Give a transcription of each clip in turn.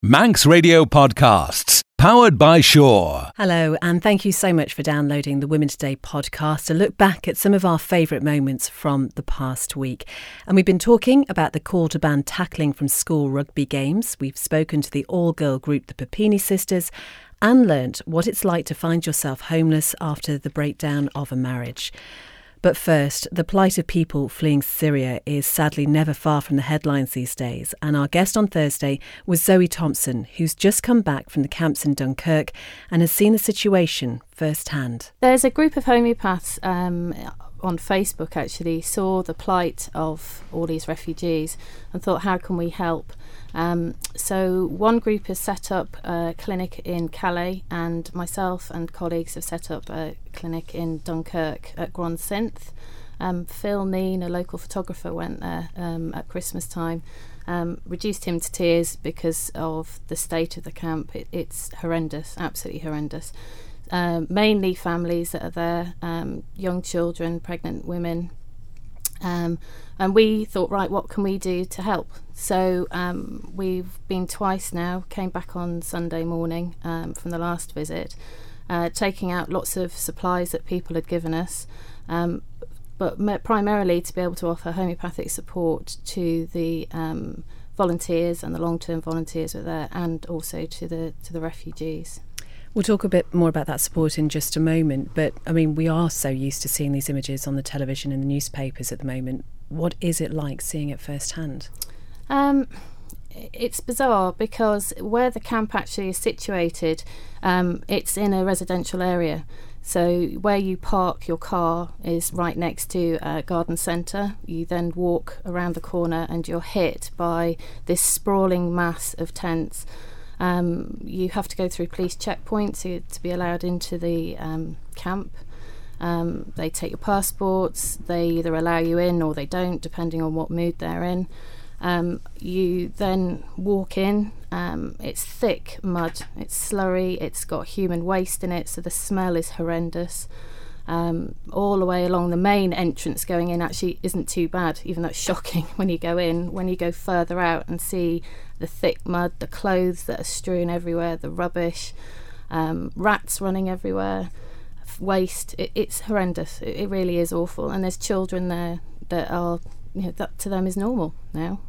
Manx Radio Podcasts, powered by Sure. Hello, and thank you so much for downloading the Women Today podcast to look back at some of our favourite moments from the past week. And we've been talking about the call to ban tackling from school rugby games. We've spoken to the all girl group, the Puppini Sisters, and learnt what it's like to find yourself homeless after the breakdown of a marriage. But first, the plight of people fleeing Syria is sadly never far from the headlines these days. And our guest on Thursday was Zoe Thompson, who's just come back from the camps in Dunkirk and has seen the situation firsthand. There's a group of homeopaths um, on Facebook actually saw the plight of all these refugees and thought, how can we help? Um, so one group has set up a clinic in Calais, and myself and colleagues have set up a clinic in Dunkirk at Grande-Synthe. Um, Phil Neen, a local photographer, went there um, at Christmas time. Um, reduced him to tears because of the state of the camp. It, it's horrendous, absolutely horrendous. Uh, mainly families that are there, um, young children, pregnant women, um, and we thought, right, what can we do to help? So um, we've been twice now, came back on Sunday morning um, from the last visit, uh, taking out lots of supplies that people had given us, um, but primarily to be able to offer homeopathic support to the volunteers and the long term volunteers there, and also to the, to the refugees. We'll talk a bit more about that support in just a moment, but I mean, we are so used to seeing these images on the television and the newspapers at the moment. What is it like seeing it firsthand? Um, it's bizarre because where the camp actually is situated, um, it's in a residential area. So where you park your car is right next to a garden centre. You then walk around the corner and you're hit by this sprawling mass of tents. Um, you have to go through police checkpoints to, to be allowed into the um, camp. Um, they take your passports, they either allow you in or they don't, depending on what mood they're in. Um, you then walk in, um, it's thick mud, it's slurry, it's got human waste in it, so the smell is horrendous um, all the way along the main entrance going in actually isn't too bad, even though it's shocking when you go in. When you go further out and see the thick mud, the clothes that are strewn everywhere, the rubbish, um, rats running everywhere, waste, it, it's horrendous. It, it, really is awful. And there's children there that are, you know, that to them is normal now.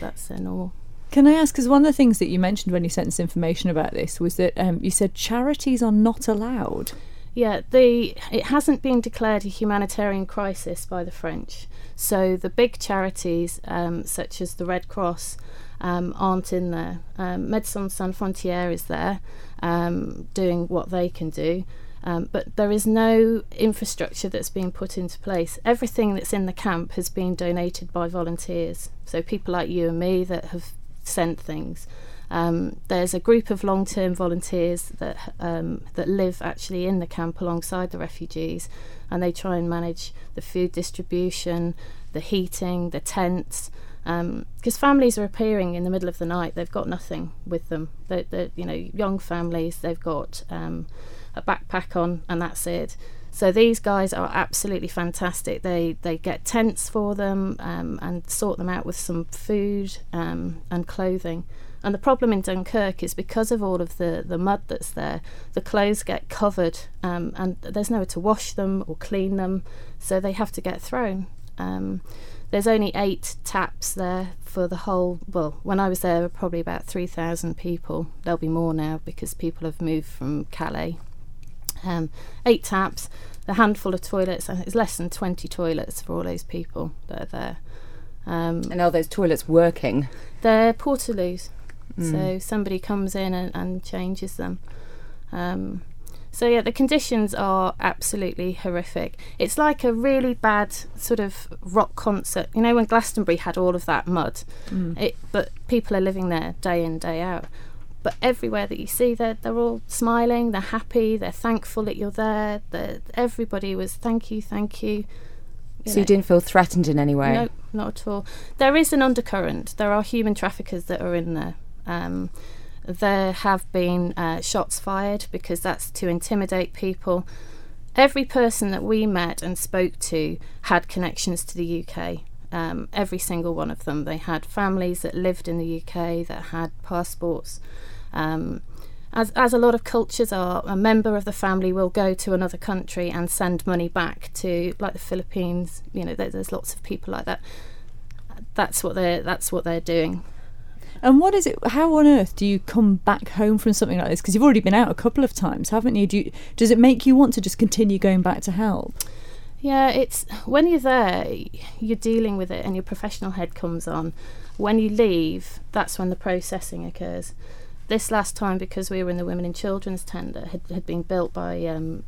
That's their normal. Can I ask? Because one of the things that you mentioned when you sent us information about this was that um, you said charities are not allowed. Yeah, the it hasn't been declared a humanitarian crisis by the French. So the big charities, um, such as the Red Cross, um, aren't in there. Um, Médecins Sans Frontières is there, um, doing what they can do. Um, but there is no infrastructure that's being put into place. Everything that's in the camp has been donated by volunteers. So people like you and me that have sent things. Um, there's a group of long-term volunteers that um, that live actually in the camp alongside the refugees, and they try and manage the food distribution, the heating, the tents. Because um, families are appearing in the middle of the night, they've got nothing with them. They're, they're you know young families, they've got um, a backpack on, and that's it. So these guys are absolutely fantastic. They they get tents for them um, and sort them out with some food um, and clothing. And the problem in Dunkirk is because of all of the, the mud that's there, the clothes get covered um, and there's nowhere to wash them or clean them, so they have to get thrown. Um, there's only eight taps there for the whole. Well, when I was there, there were probably about 3,000 people. There'll be more now because people have moved from Calais. Um, eight taps, a handful of toilets, and it's less than 20 toilets for all those people that are there. Um, and are those toilets working? They're portaloos. Mm. So somebody comes in and, and changes them. Um, so yeah, the conditions are absolutely horrific. It's like a really bad sort of rock concert. You know when Glastonbury had all of that mud, mm. it, but people are living there day in day out. But everywhere that you see, they're they're all smiling, they're happy, they're thankful that you're there. Everybody was thank you, thank you. You so know. you didn't feel threatened in any way? No, not at all. There is an undercurrent. There are human traffickers that are in there. Um, there have been uh, shots fired because that's to intimidate people. Every person that we met and spoke to had connections to the UK. Um, every single one of them. They had families that lived in the UK that had passports. Um, as, as a lot of cultures are, a member of the family will go to another country and send money back to, like the Philippines. You know, there, there's lots of people like that. That's what they're that's what they're doing. And what is it? How on earth do you come back home from something like this? Because you've already been out a couple of times, haven't you? Do you, does it make you want to just continue going back to help? Yeah, it's when you're there, you're dealing with it, and your professional head comes on. When you leave, that's when the processing occurs. This last time, because we were in the Women and Children's tender, had, had been built by um,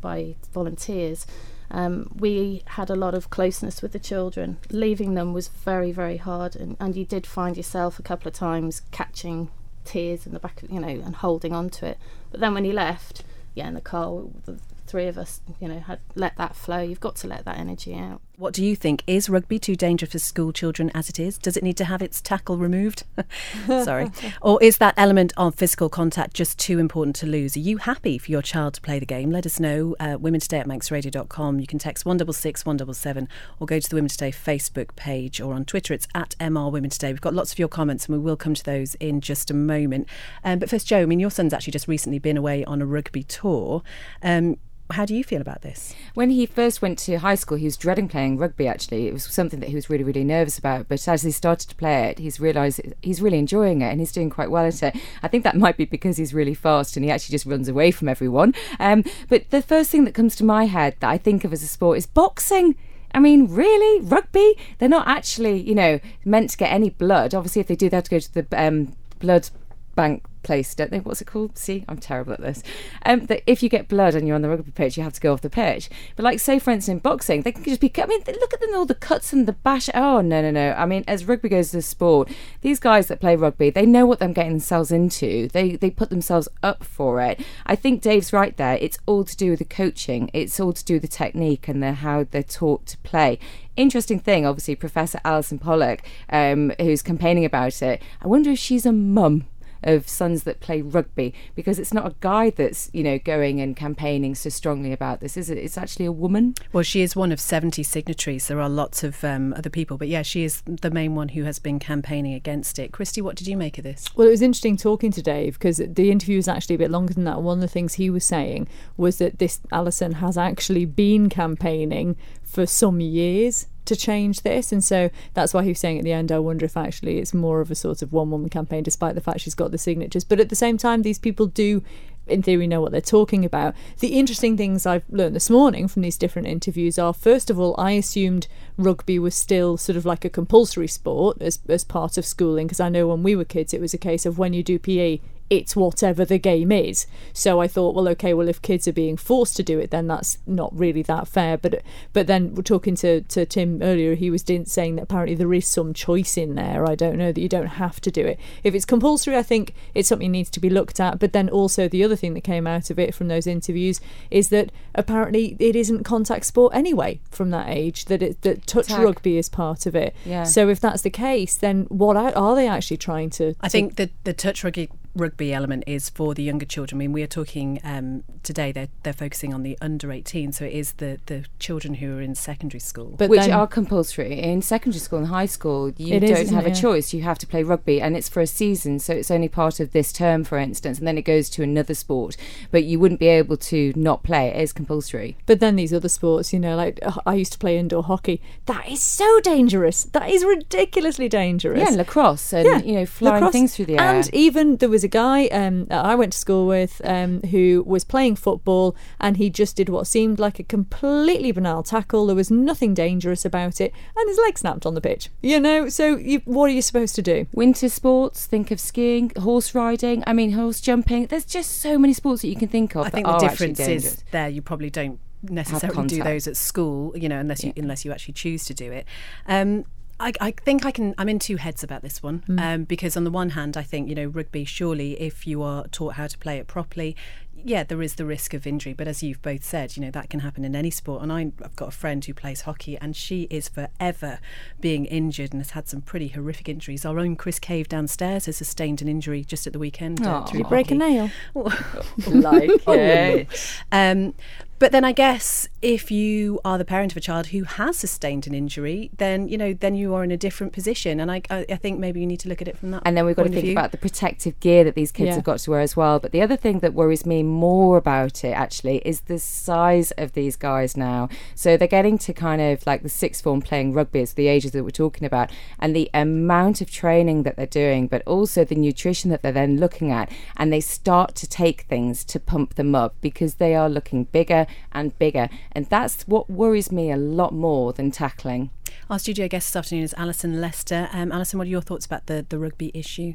by volunteers. Um, we had a lot of closeness with the children. Leaving them was very, very hard, and, and you did find yourself a couple of times catching tears in the back, of, you know, and holding on to it. But then when you left, yeah, in the car, the three of us, you know, had let that flow. You've got to let that energy out. What do you think? Is rugby too dangerous for school children as it is? Does it need to have its tackle removed? Sorry. or is that element of physical contact just too important to lose? Are you happy for your child to play the game? Let us know. Uh, Women Today at manxradio.com. You can text 166 177 or go to the Women Today Facebook page or on Twitter. It's at MR Women Today. We've got lots of your comments and we will come to those in just a moment. Um, but first, Joe, I mean, your son's actually just recently been away on a rugby tour. Um, how do you feel about this? When he first went to high school, he was dreading playing rugby. Actually, it was something that he was really, really nervous about. But as he started to play it, he's realised he's really enjoying it and he's doing quite well at it. I think that might be because he's really fast and he actually just runs away from everyone. Um, but the first thing that comes to my head that I think of as a sport is boxing. I mean, really? Rugby? They're not actually, you know, meant to get any blood. Obviously, if they do, they have to go to the um, blood bank place, don't they? What's it called? See, I'm terrible at this. Um, that if you get blood and you're on the rugby pitch, you have to go off the pitch. But like, say for instance, in boxing, they can just be. I mean, look at them, all the cuts and the bash. Oh no, no, no. I mean, as rugby goes to sport, these guys that play rugby, they know what they're getting themselves into. They they put themselves up for it. I think Dave's right there. It's all to do with the coaching. It's all to do with the technique and the how they're taught to play interesting thing, obviously, Professor Allyson Pollock, um, who's campaigning about it. I wonder if she's a mum of sons that play rugby because it's not a guy that's you know going and campaigning so strongly about this is it? It's actually a woman. Well she is one of 70 signatories. There are lots of um, other people but yeah she is the main one who has been campaigning against it. Christy what did you make of this? Well it was interesting talking to dave because the interview was actually a bit longer than that. One of the things he was saying was that this Allyson has actually been campaigning for some years to change this. And so that's why he was saying at the end, I wonder if actually it's more of a sort of one woman campaign, despite the fact she's got the signatures. But at the same time, these people do in theory know what they're talking about. The interesting things I've learned this morning from these different interviews are first of all, I assumed rugby was still sort of like a compulsory sport as as part of schooling because I know when we were kids it was a case of when you do PE it's whatever the game is. So I thought, well, okay, well, if kids are being forced to do it, then that's not really that fair. But but then we're talking to, to Tim earlier, he was saying that apparently there is some choice in there. I don't know that you don't have to do it. If it's compulsory, I think it's something needs to be looked at. But then also the other thing that came out of it from those interviews is that apparently it isn't contact sport anyway from that age. That it that touch rugby is part of it. Yeah. So if that's the case, then what are they actually trying to? I to think that the touch rugby rugby element is for the younger children. I mean, we are talking um, today. They're they're focusing on the under eighteen, so it is the the children who are in secondary school, but which are compulsory in secondary school and high school. You don't is, have a choice. You have to play rugby, and it's for a season, so it's only part of this term, for instance, and then it goes to another sport. But you wouldn't be able to not play. It is compulsory. But then these other sports, you know, like uh, I used to play indoor hockey. That is so dangerous. That is ridiculously dangerous. Yeah, lacrosse and yeah, you know flying lacrosse. things through the air. And even there was a guy um, I went to school with um, who was playing football and he just did what seemed like a completely banal tackle. There was nothing dangerous about it, and his leg snapped on the pitch. You know, so you, what are you supposed to do? Winter sports, think of skiing, horse riding, I mean, horse jumping. There's just so many sports that you can think of. I think the difference is there you probably don't necessarily do those at school, you know, unless you yeah. unless you actually choose to do it. Um, I, I, think I can. I'm in two heads about this one mm. um, because on the one hand, I think you know rugby. Surely, if you are taught how to play it properly, yeah, there is the risk of injury. But as you've both said, you know that can happen in any sport. And I, I've got a friend who plays hockey, and she is forever being injured and has had some pretty horrific injuries. Our own Chris Cave downstairs has sustained an injury just at the weekend. Uh, Did you break a nail? like it. Um, But then I guess if you are the parent of a child who has sustained an injury, then you know then you are in a different position, and I I think maybe you need to look at it from that. And then we've got to think view. about the protective gear that these kids Yeah. have got to wear as well. But the other thing that worries me more about it actually is the size of these guys now. So they're getting to kind of like the sixth form playing rugby, it's the ages that we're talking about, and the amount of training that they're doing, but also the nutrition that they're then looking at. And they start to take things to pump them up because they are looking bigger and bigger. And that's what worries me a lot more than tackling. Our studio guest this afternoon is Alison Lester. Um, Alison, what are your thoughts about the the rugby issue?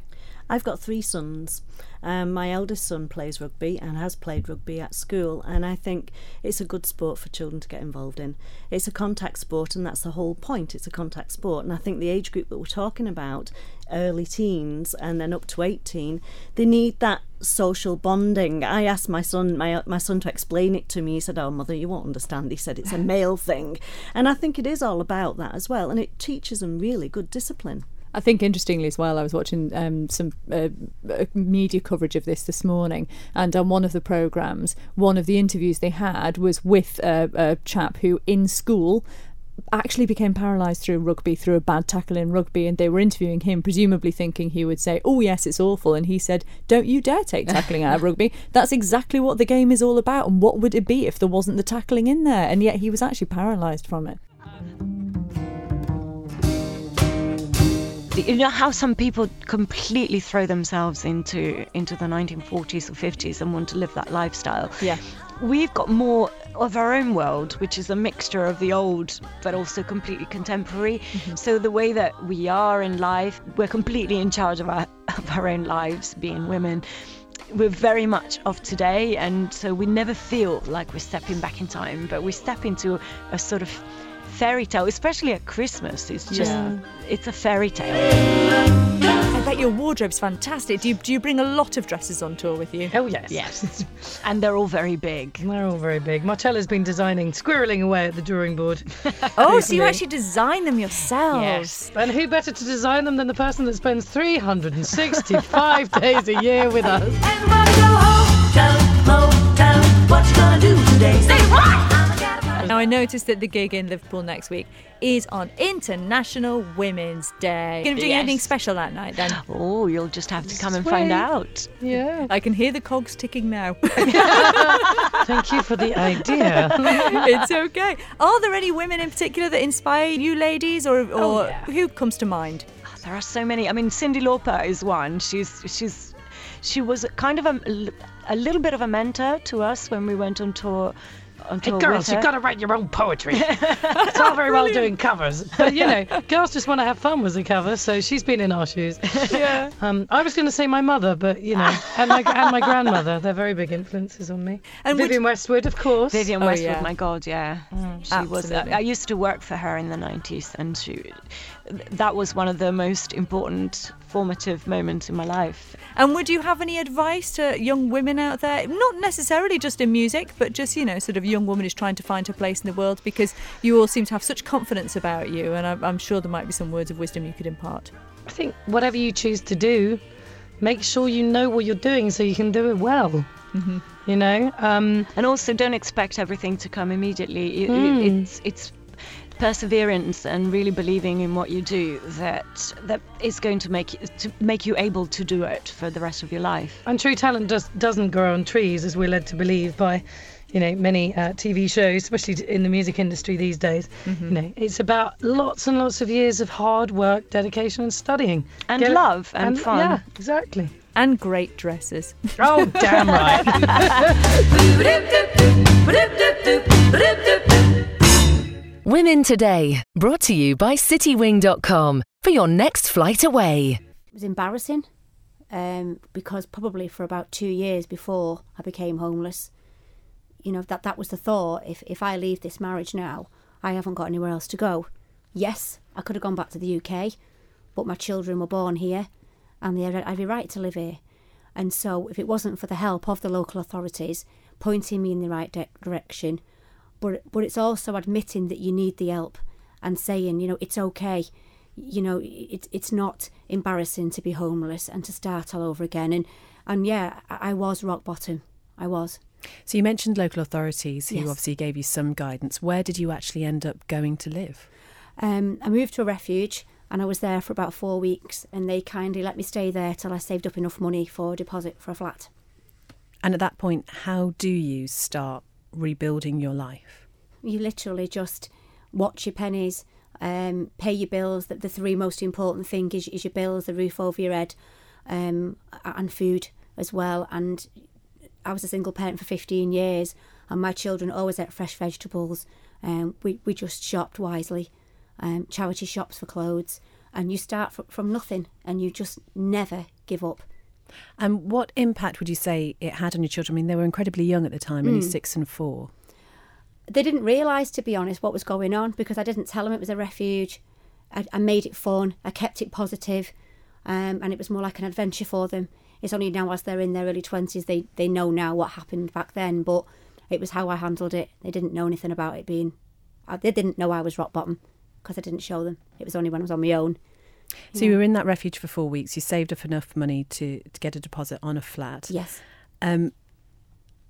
I've got three sons. Um, my eldest son plays rugby and has played rugby at school, and I think it's a good sport for children to get involved in. It's a contact sport, and that's the whole point. It's a contact sport, and I think the age group that we're talking about, early teens and then up to 18, they need that social bonding. I asked my son, my my son, to explain it to me. He said, "Oh, mother, you won't understand." He said, "It's a male thing," and I think it is all about that as well, and it teaches them really good discipline. I think interestingly as well, I was watching um, some uh, uh, media coverage of this this morning, and on one of the programs, one of the interviews they had was with a, a chap who in school actually became paralysed through rugby through a bad tackle in rugby and they were interviewing him presumably thinking he would say oh yes it's awful and he said don't you dare take tackling out of rugby. That's exactly what the game is all about and what would it be if there wasn't the tackling in there? And yet he was actually paralysed from it. You know how some people completely throw themselves into into the 1940s or 50s and want to live that lifestyle? Yeah. We've got more of our own world which is a mixture of the old but also completely contemporary. Mm-hmm. So the way that we are in life we're completely in charge of our of our own lives being women. We're very much of today and so we never feel like we're stepping back in time but we step into a sort of fairy tale especially at christmas. It's just Yeah. it's a fairy tale bet your wardrobe's fantastic do you, do you bring a lot of dresses on tour with you Oh yes. yes and they're all very big They're all very big. Marcella's been designing, squirreling away at the drawing board. oh so you actually design them yourselves Yes. And who better to design them than the person that spends 365 days a year with us? Now, I noticed that the gig in Liverpool next week is on International Women's Day. Going to be doing anything special that night then? oh you'll just have to come and find out Yeah. I can hear the cogs ticking now. Thank you for the idea. it's okay. Are there any women in particular that inspire you ladies, or, or oh, who comes to mind? Oh, there are so many. I mean, Cyndi Lauper is one. She's she's she was kind of a, a little bit of a mentor to us when we went on tour. On Hey, girls, you've got to write your own poetry. it's all very well doing covers, but you know, girls just want to have fun with the cover. So she's been in our shoes. yeah. Um, I was going to say my mother, but you know, and my and my grandmother. They're very big influences on me. And would- Vivienne Westwood, of course. Vivienne Oh, Westwood, yeah. my God, yeah. she was. Absolutely. I used to work for her in the 90s, and she, that was one of the most important formative moment in my life. And would you have any advice to young women out there? Not necessarily just in music, but just, you know, sort of young woman who's trying to find her place in the world because you all seem to have such confidence about you. And I'm, I'm sure there might be some words of wisdom you could impart. I think whatever you choose to do, make sure you know what you're doing so you can do it well. Mm-hmm. You know, um, And also, don't expect everything to come immediately. It- it- it's it's perseverance and really believing in what you do that that is going to make you, to make you able to do it for the rest of your life. and true talent does, doesn't grow on trees, as we're led to believe by, you know, many uh, TV shows, especially in the music industry these days. Mm-hmm. You know, it's about lots and lots of years of hard work, dedication, and studying, And Get it- love and fun. Yeah, exactly. And great dresses. Oh, damn right. Women Today, brought to you by citywing.com for your next flight away. It was embarrassing um, because probably for about two years before I became homeless, you know, that, that was the thought. If, if I leave this marriage now, I haven't got anywhere else to go. Yes, I could have gone back to the UK, but my children were born here and they had every right to live here. And so, if it wasn't for the help of the local authorities pointing me in the right di- direction, but but it's also admitting that you need the help and saying, you know, it's okay. You know, it's it's not embarrassing to be homeless and to start all over again. And and yeah, I, was rock bottom. I was. So you mentioned local authorities who Yes. obviously gave you some guidance. Where did you actually end up going to live? Um, I moved to a refuge and I was there for about four weeks, and they kindly let me stay there till I saved up enough money for a deposit for a flat. And at that point, how do you start rebuilding your life? You literally just watch your pennies, um, pay your bills. The, the three most important thing is, is your bills, the roof over your head, um, and food as well. And I was a single parent for 15 years, and my children always ate fresh vegetables. Um, we, we just shopped wisely, um, charity shops for clothes, and you start fr- from nothing, and you just never give up. And what impact would you say it had on your children? I mean, they were incredibly young at the time, only Mm. six and four. They didn't realise, to be honest, what was going on because I didn't tell them it was a refuge. I, I made it fun, I kept it positive, um, and it was more like an adventure for them. It's only now, as they're in their early 20s, they, they know now what happened back then, but it was how I handled it. They didn't know anything about it being. uh, They didn't know I was rock bottom because I didn't show them. It was only when I was on my own. So you were in that refuge for four weeks. You saved up enough money to, to get a deposit on a flat. Yes. Um,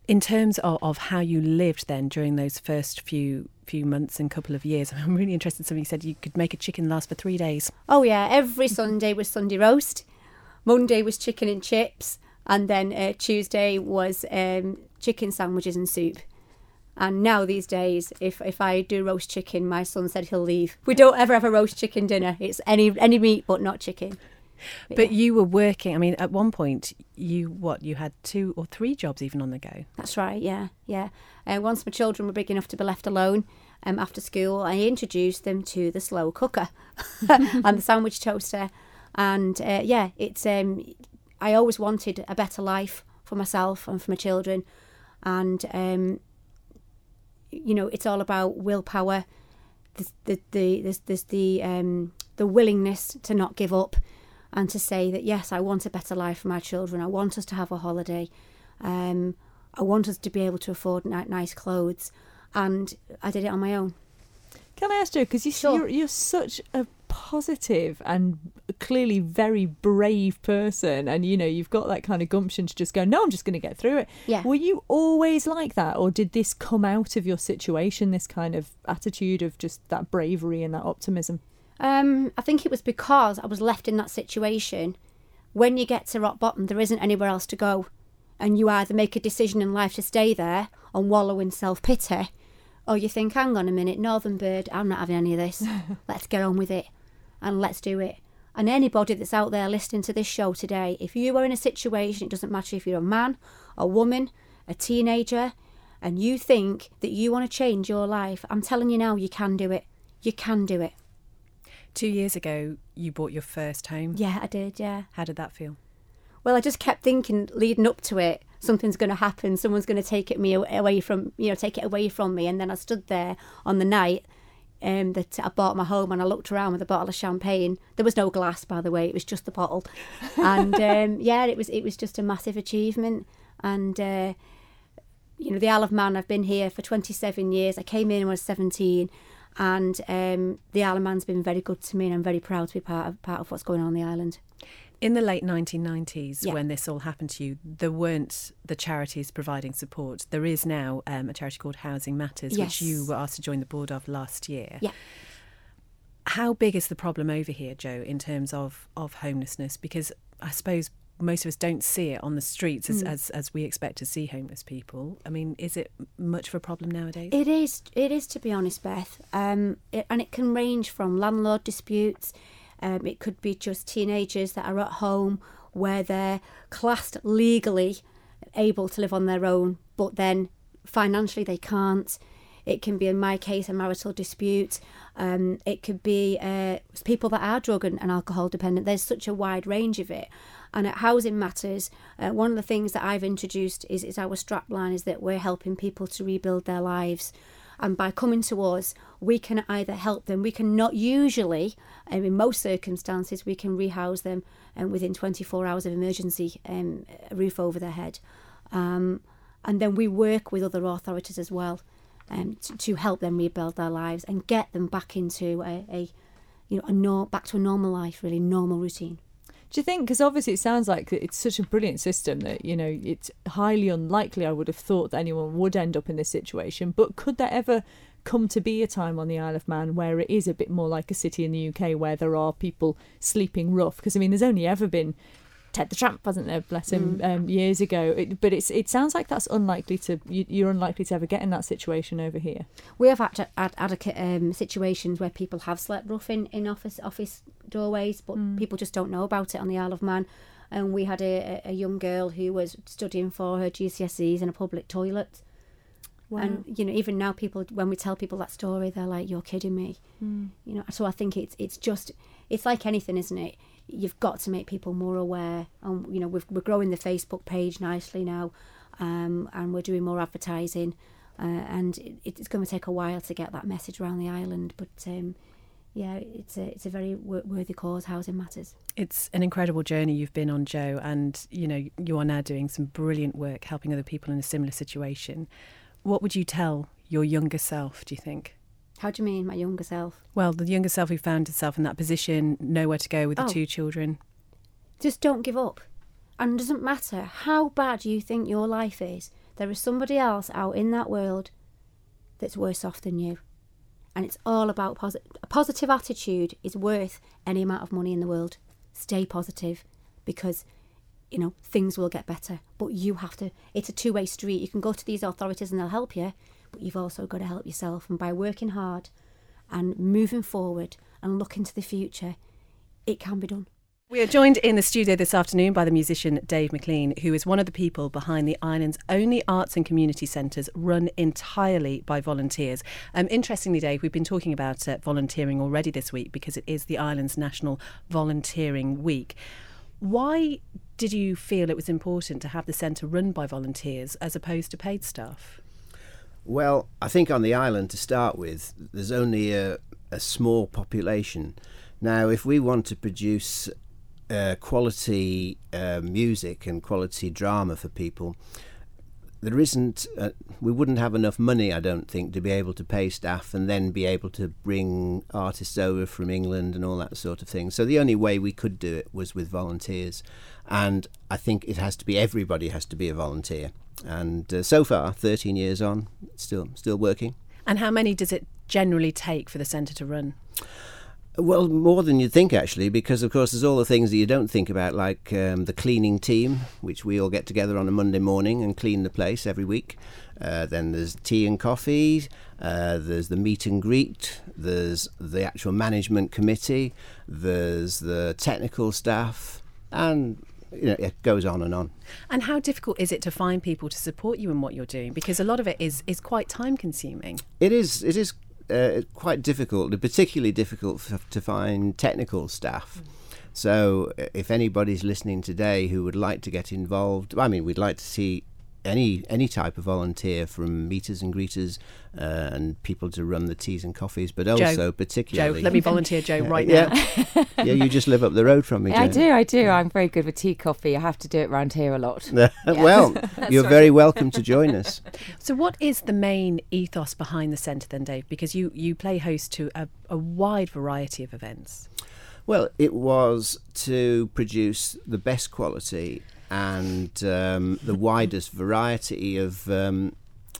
in terms of, of how you lived then during those first few few months and couple of years, I'm really interested. in Something you said you could make a chicken last for three days. Oh yeah, every Sunday was Sunday roast. Monday was chicken and chips, and then uh, Tuesday was um, chicken sandwiches and soup. And now these days, if if I do roast chicken, my son said he'll leave. We don't ever have a roast chicken dinner. It's any any meat but not chicken. But you were working. I mean, at one point, you what? You had two or three jobs even on the go. That's right. Yeah, yeah. Uh, once my children were big enough to be left alone um, after school, I introduced them to the slow cooker and the sandwich toaster, and uh, yeah, it's. Um, I always wanted a better life for myself and for my children, and um, you know, it's all about willpower. The the the there's, there's the um, the willingness to not give up, and to say that yes, I want a better life for my children. I want us to have a holiday. Um, I want us to be able to afford ni- nice clothes, and I did it on my own. Can I ask you, because you, Sure. you're, you're such a positive and clearly very brave person, and you know, you've got that kind of gumption to just go, no, I'm just going to get through it. Yeah. Were you always like that, or did this come out of your situation, this kind of attitude of just that bravery and that optimism? Um, I think it was because I was left in that situation. When you get to rock bottom, there isn't anywhere else to go, and you either make a decision in life to stay there and wallow in self pity, or you think, "Hang on a minute, Northern Bird, I'm not having any of this. let's get on with it, and let's do it." And anybody that's out there listening to this show today, if you are in a situation, it doesn't matter if you're a man, a woman, a teenager, and you think that you want to change your life, I'm telling you now, you can do it. You can do it. Two years ago, you bought your first home. Yeah, I did. Yeah. How did that feel? Well, I just kept thinking, leading up to it, something's going to happen. Someone's going to take it me away from, you know, take it away from me. And then I stood there on the night um, that I bought my home, and I looked around with a bottle of champagne. There was no glass, by the way; it was just the bottle. And um, yeah, it was it was just a massive achievement. And uh, you know, the Isle of Man. I've been here for 27 years. I came in when I was 17. And um, the Isle of Man's been very good to me, and I'm very proud to be part of part of what's going on on the island. In the late 1990s, Yeah. when this all happened to you, there weren't the charities providing support. There is now um, a charity called Housing Matters, Yes. which you were asked to join the board of last year. Yeah. How big is the problem over here, Joe, in terms of, of homelessness? Because I suppose most of us don't see it on the streets as, Mm. as, as we expect to see homeless people. I mean, is it much of a problem nowadays? It is. It is, to be honest, Beth. Um, it, and it can range from landlord disputes. Um, it could be just teenagers that are at home where they're classed legally able to live on their own, but then financially they can't. It can be, in my case, a marital dispute. Um, it could be uh, people that are drug and, and alcohol dependent. There's such a wide range of it. And at Housing Matters, uh, one of the things that I've introduced is, is our strapline is that we're helping people to rebuild their lives. And by coming to us, we can either help them, we can not usually, um, in most circumstances, we can rehouse them um, within 24 hours of emergency, um, roof over their head. Um, and then we work with other authorities as well um, to, to help them rebuild their lives and get them back into a, a you know, a nor- back to a normal life, really normal routine. Do you think? Because obviously it sounds like it's such a brilliant system that you know it's highly unlikely. I would have thought that anyone would end up in this situation. But could there ever come to be a time on the Isle of Man where it is a bit more like a city in the UK where there are people sleeping rough? Because I mean, there's only ever been Ted the Tramp, wasn't there? Bless him, Mm. um, years ago. It, but it's it sounds like that's unlikely to. You, you're unlikely to ever get in that situation over here. We have had, had, had um, situations where people have slept rough in, in office office doorways, but Mm. people just don't know about it on the Isle of Man. And we had a, a a young girl who was studying for her GCSEs in a public toilet. Wow. And you know, even now, people when we tell people that story, they're like, "You're kidding me." Mm. You know, so I think it's it's just it's like anything, isn't it? You've got to make people more aware, and you know, we've, we're growing the Facebook page nicely now, um, and we're doing more advertising, uh, and it, it's going to take a while to get that message around the island. But um, yeah, it's a it's a very wor- worthy cause. Housing matters. It's an incredible journey you've been on, Joe, and you know you are now doing some brilliant work helping other people in a similar situation. What would you tell your younger self? Do you think? How do you mean, my younger self? Well, the younger self who found herself in that position, nowhere to go with the Oh. two children. Just don't give up. And it doesn't matter how bad you think your life is, there is somebody else out in that world that's worse off than you. And it's all about posi- a positive attitude is worth any amount of money in the world. Stay positive because you know things will get better, but you have to it's a two-way street. You can go to these authorities and they'll help you, but you've also got to help yourself and by working hard and moving forward and looking to the future, it can be done. We are joined in the studio this afternoon by the musician Dave McLean, who is one of the people behind the island's only arts and community centres run entirely by volunteers. Um, interestingly, Dave, we've been talking about uh, volunteering already this week because it is the island's National Volunteering Week. Why did you feel it was important to have the centre run by volunteers as opposed to paid staff? Well, I think on the island to start with, there's only a, a small population. Now, if we want to produce uh, quality uh, music and quality drama for people, there isn't, uh, we wouldn't have enough money, I don't think, to be able to pay staff and then be able to bring artists over from England and all that sort of thing. So the only way we could do it was with volunteers. And I think it has to be, everybody has to be a volunteer. And uh, so far, 13 years on, still still working. And how many does it generally take for the centre to run? Well, more than you'd think, actually, because of course there's all the things that you don't think about, like um, the cleaning team, which we all get together on a Monday morning and clean the place every week. Uh, then there's tea and coffee. Uh, there's the meet and greet. There's the actual management committee. There's the technical staff, and you know it goes on and on. And how difficult is it to find people to support you in what you're doing? Because a lot of it is is quite time consuming. It is. It is uh, quite difficult, particularly difficult f- to find technical staff. So, uh, if anybody's listening today who would like to get involved, I mean, we'd like to see any any type of volunteer from meters and greeters uh, and people to run the teas and coffees, but also Joe, particularly. Joe, let me volunteer Joe right yeah. now. yeah, you just live up the road from me. I do, I do. I'm very good with tea, coffee. I have to do it round here a lot. well, you're right. very welcome to join us. So, what is the main ethos behind the centre then, Dave? Because you, you play host to a, a wide variety of events. Well, it was to produce the best quality and um, the widest variety of um,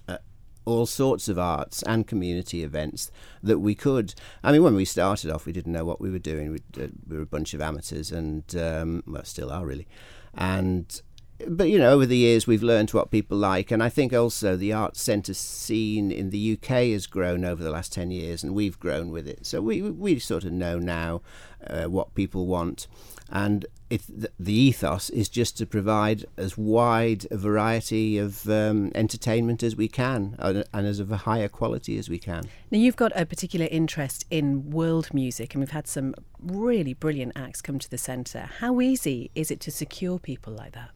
uh, all sorts of arts and community events that we could. I mean, when we started off, we didn't know what we were doing. We, uh, we were a bunch of amateurs, and um, well, still are really. And but you know, over the years, we've learned what people like, and I think also the arts centre scene in the UK has grown over the last ten years, and we've grown with it. So we we sort of know now uh, what people want, and if the, the ethos is just to provide as wide a variety of um, entertainment as we can, and, and as of a higher quality as we can. Now, you've got a particular interest in world music, and we've had some really brilliant acts come to the centre. How easy is it to secure people like that?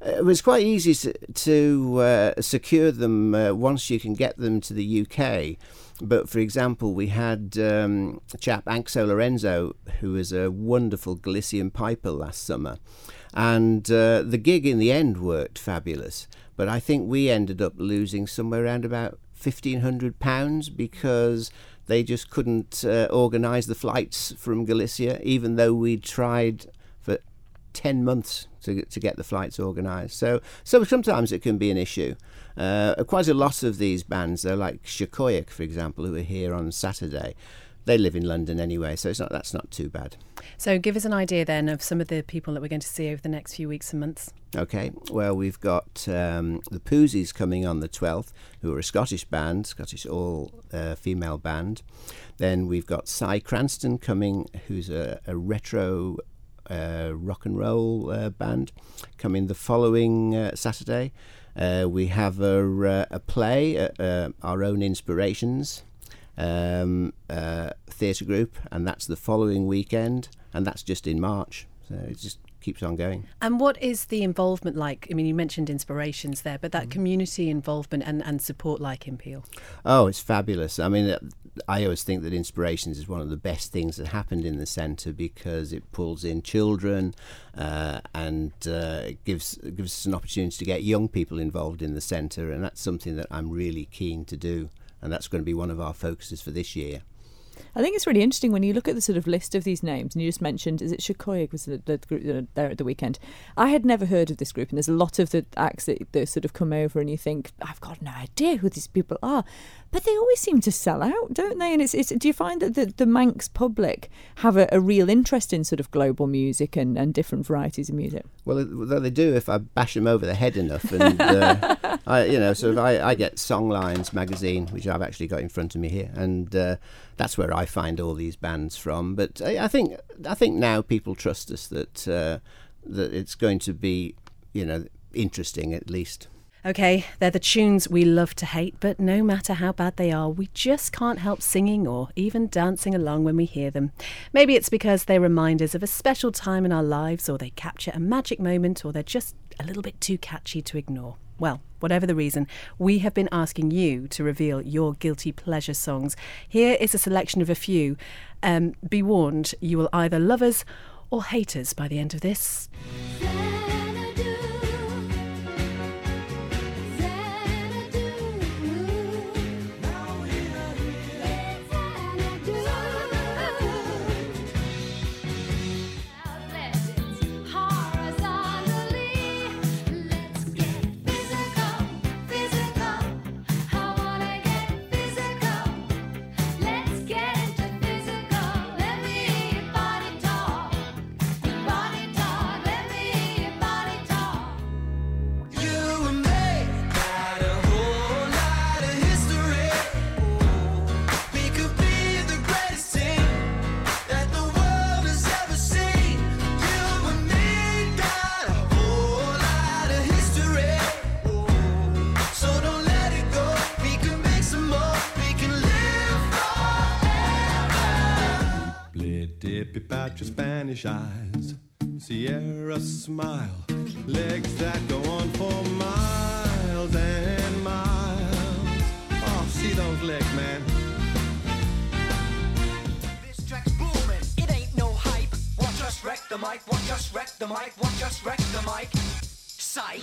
It was quite easy to, to uh, secure them uh, once you can get them to the UK. But for example, we had um, a chap, Anxo Lorenzo, who was a wonderful Galician piper last summer. And uh, the gig in the end worked fabulous. But I think we ended up losing somewhere around about £1,500 because they just couldn't uh, organise the flights from Galicia, even though we tried for ten months to to get the flights organised. So so sometimes it can be an issue. Uh, quite a lot of these bands, though, like Shakoyak, for example, who are here on Saturday, they live in London anyway, so it's not that's not too bad. So give us an idea then of some of the people that we're going to see over the next few weeks and months. Okay, well we've got um, the Poozies coming on the 12th, who are a Scottish band, Scottish all uh, female band. Then we've got Si Cranstoun coming, who's a, a retro uh, rock and roll uh, band, coming the following uh, Saturday. Uh, we have a, uh, a play, our own inspirations um, theatre group, and that's the following weekend, and that's just in March. So it's just keeps on going. And what is the involvement like? I mean, you mentioned inspirations there, but that mm. community involvement and, and support like in Peel? Oh, it's fabulous. I mean, I always think that inspirations is one of the best things that happened in the centre because it pulls in children uh, and uh, gives gives us an opportunity to get young people involved in the centre, and that's something that I'm really keen to do, and that's going to be one of our focuses for this year. I think it's really interesting when you look at the sort of list of these names, and you just mentioned, is it Shakoyak was the, the group there at the weekend? I had never heard of this group, and there's a lot of the acts that, that sort of come over, and you think, I've got no idea who these people are but they always seem to sell out, don't they? And it's, it's do you find that the, the Manx public have a, a real interest in sort of global music and, and different varieties of music? Well, they do if I bash them over the head enough. And, uh, I, you know, so I, I get Songlines magazine, which I've actually got in front of me here, and uh, that's where I find all these bands from. But I, I think I think now people trust us that uh, that it's going to be, you know, interesting at least. Okay, they're the tunes we love to hate, but no matter how bad they are, we just can't help singing or even dancing along when we hear them. Maybe it's because they remind us of a special time in our lives, or they capture a magic moment, or they're just a little bit too catchy to ignore. Well, whatever the reason, we have been asking you to reveal your guilty pleasure songs. Here is a selection of a few. Um, be warned, you will either love us or hate us by the end of this. Spanish eyes, Sierra smile, legs that go on for miles and miles. Oh, see those legs, man. This track's booming, it ain't no hype. Watch us wreck the mic, watch us wreck the mic, watch us wreck the mic. Sight.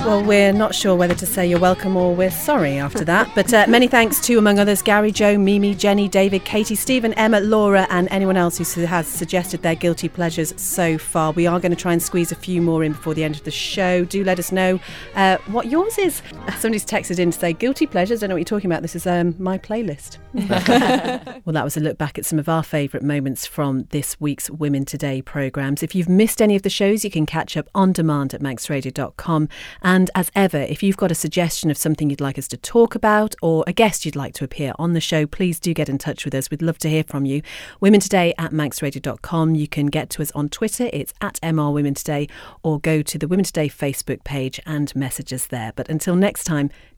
Well, we're not sure whether to say you're welcome or we're sorry after that. But uh, many thanks to, among others, Gary, Joe, Mimi, Jenny, David, Katie, Stephen, Emma, Laura, and anyone else who has suggested their guilty pleasures so far. We are going to try and squeeze a few more in before the end of the show. Do let us know uh, what yours is. Somebody's texted in to say, guilty pleasures. I don't know what you're talking about. This is um, my playlist. well, that was a look back at some of our favourite moments from this week's Women Today programmes. If you've missed any of the shows, you can catch up on demand at manxradio.com And as ever, if you've got a suggestion of something you'd like us to talk about or a guest you'd like to appear on the show, please do get in touch with us. We'd love to hear from you. Women Today at manxradio.com. You can get to us on Twitter, it's at MR Women Today, or go to the Women Today Facebook page and message us there. But until next time,